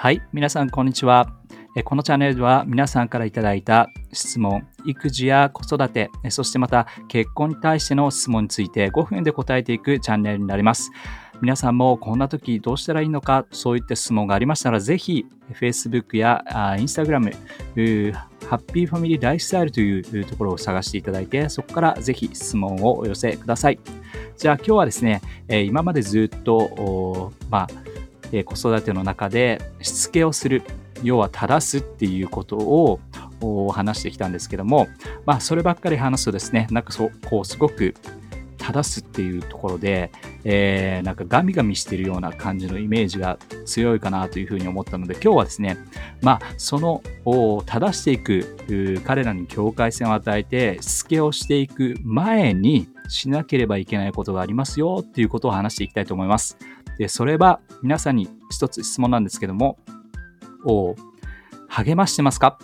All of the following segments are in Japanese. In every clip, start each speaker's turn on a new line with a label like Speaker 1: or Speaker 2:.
Speaker 1: はい、皆さんこんにちは。このチャンネルでは皆さんからいただいた質問、育児や子育て、そしてまた結婚に対しての質問について5分で答えていくチャンネルになります。皆さんもこんな時どうしたらいいのか、そういった質問がありましたら、ぜひ Facebook や Instagram、ハッピーファミリーライフスタイルというところを探していただいて、そこからぜひ質問をお寄せください。じゃあ今日はですね、今までずっと、まあ、え子育ての中でしつけをする要は正すっていうことを話してきたんですけども、まあ、そればっかり話すとですねなんかそうこうすごく正すっていうところで、えー、なんかガミガミしてるような感じのイメージが強いかなというふうに思ったので今日はですねまあその正していく彼らに境界線を与えてしつけをしていく前にしなければいけないことがありますよっていうことを話していきたいと思います。で、それは皆さんに一つ質問なんですけども、お励ましてますか？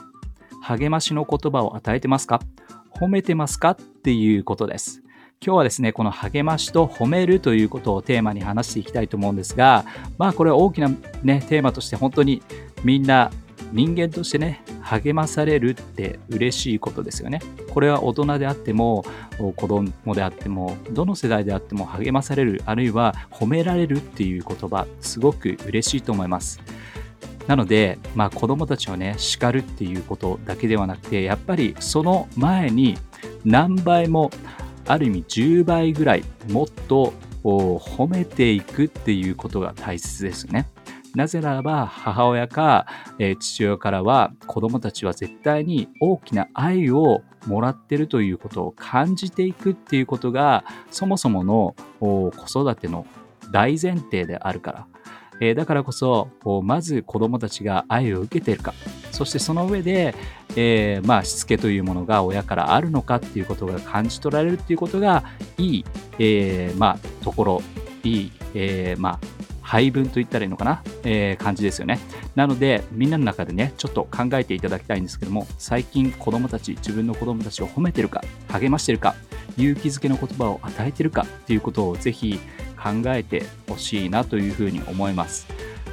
Speaker 1: 励ましの言葉を与えてますか？褒めてますか？っていうことです。今日はですね、この励ましと褒めるということをテーマに話していきたいと思うんですが、まあこれは大きなね、テーマとして本当にみんな人間としてね、励まされるって嬉しいことですよね。これは大人であっても子供であってもどの世代であっても励まされるあるいは褒められるっていう言葉すごく嬉しいと思います。なので、まあ、子供たちをね叱るっていうことだけではなくてやっぱりその前に何倍もある意味10倍ぐらいもっと褒めていくっていうことが大切ですね。なぜならば母親か、えー、父親からは子供たちは絶対に大きな愛をもらってるということを感じていくっていうことがそもそもの子育ての大前提であるから。えー、だからこそまず子供たちが愛を受けているかそしてその上で、えー、まあしつけというものが親からあるのかっていうことが感じ取られるっていうことがいい、え、まあところいい、え、まあ配分といったらいいのかな、えー、感じですよね。なので、みんなの中でね、ちょっと考えていただきたいんですけども、最近子供たち、自分の子供たちを褒めてるか、励ましてるか、勇気づけの言葉を与えてるかっていうことをぜひ考えてほしいなというふうに思います。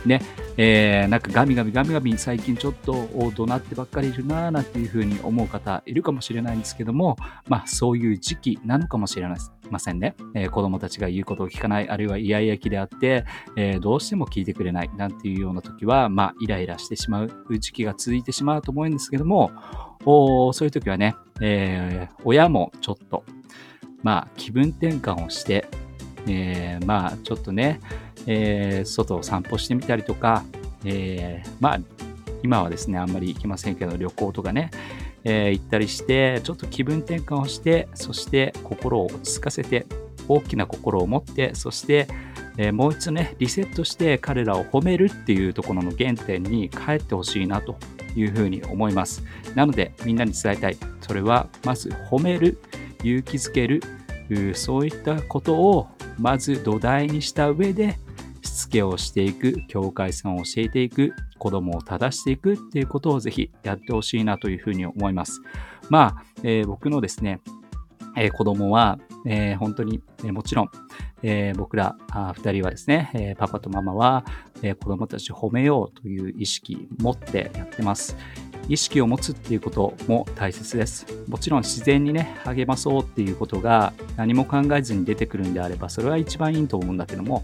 Speaker 1: ね、えー、なんかガミガミガミガミ最近ちょっと怒鳴ってばっかりいるなーなんていうふうに思う方いるかもしれないんですけども、まあそういう時期なのかもしれないですませんね。えー、子供たちが言うことを聞かない、あるいはイヤイヤ期であって、えー、どうしても聞いてくれないなんていうような時は、まあイライラしてしまう時期が続いてしまうと思うんですけども、おそういう時はね、えー、親もちょっと、まあ気分転換をして、えー、まあちょっとね、えー、外を散歩してみたりとか、えー、まあ今はですねあんまり行きませんけど旅行とかね、えー、行ったりしてちょっと気分転換をしてそして心を落ち着かせて大きな心を持ってそして、えー、もう一度ねリセットして彼らを褒めるっていうところの原点に帰ってほしいなというふうに思います。なのでみんなに伝えたい。それはまず褒める勇気づけるそういったことをまず土台にした上でしつけをしていく、境界線を教えていく、子供を正していくっていうことをぜひやってほしいなというふうに思います。まあ、えー、僕のですね、えー、子供は、えー、本当に、えー、もちろん、えー、僕ら2人はですね、え、パパとママは、え、子供たちを褒めようという意識持ってやってます。意識を持つっていうことも大切です。もちろん自然にね、励まそうっていうことが何も考えずに出てくるんであれば、それは一番いいと思うんだけども、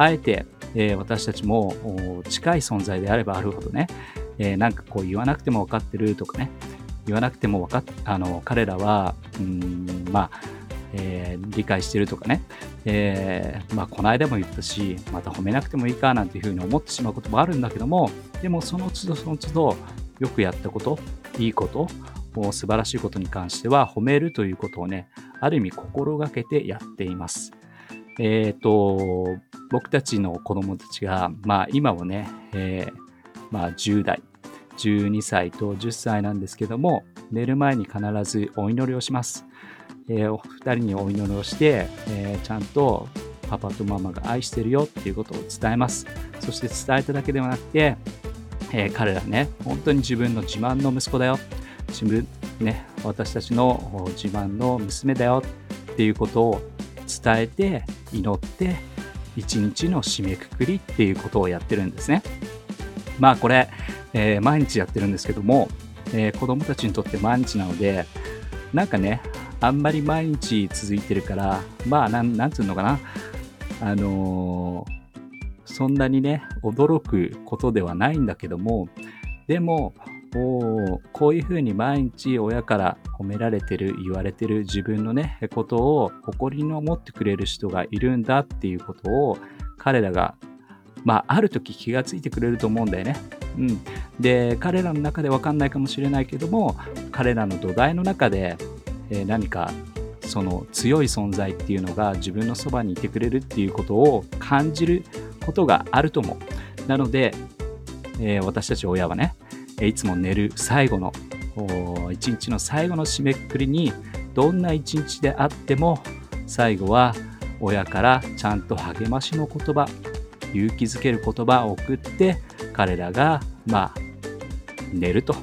Speaker 1: あえて、えー、私たちも近い存在であればあるほどね、えー、なんかこう言わなくても分かってるとかね、言わなくても分かっあの彼らは、うん、まあ、えー、理解してるとかね、えー、まあ、この間も言ったし、また褒めなくてもいいかなんていうふうに思ってしまうこともあるんだけども、でもその都度その都度、よくやったこと、いいこと、もう素晴らしいことに関しては褒めるということをね、ある意味心がけてやっています。えっ、ー、と、僕たちの子供たちが、まあ今もね、えー、まあ10代、12歳と10歳なんですけども、寝る前に必ずお祈りをします。えー、お二人にお祈りをして、えー、ちゃんとパパとママが愛してるよっていうことを伝えます。そして伝えただけではなくて、えー、彼らね、本当に自分の自慢の息子だよ。自分、ね、私たちの自慢の娘だよっていうことを伝えて、祈って、一日の締めくくりっていうことをやってるんですね。まあこれ、えー、毎日やってるんですけども、えー、子供たちにとって毎日なので、なんかね、あんまり毎日続いてるから、まあ、なん、なんつうのかな、あのー、そんなにね、驚くことではないんだけども、でも、おこういうふうに毎日親から褒められてる言われてる自分のねことを誇りに思ってくれる人がいるんだっていうことを彼らがまあある時気がついてくれると思うんだよね。うん、で彼らの中で分かんないかもしれないけども彼らの土台の中で、えー、何かその強い存在っていうのが自分のそばにいてくれるっていうことを感じることがあると思う。なので、えー、私たち親はねいつも寝る最後の一日の最後の締めくくりにどんな一日であっても最後は親からちゃんと励ましの言葉勇気づける言葉を送って彼らがまあ寝ると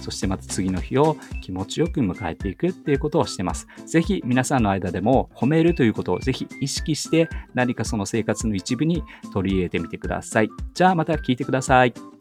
Speaker 1: そしてまた次の日を気持ちよく迎えていくっていうことをしてます。ぜひ皆さんの間でも褒めるということをぜひ意識して何かその生活の一部に取り入れてみてください。じゃあまた聞いてください。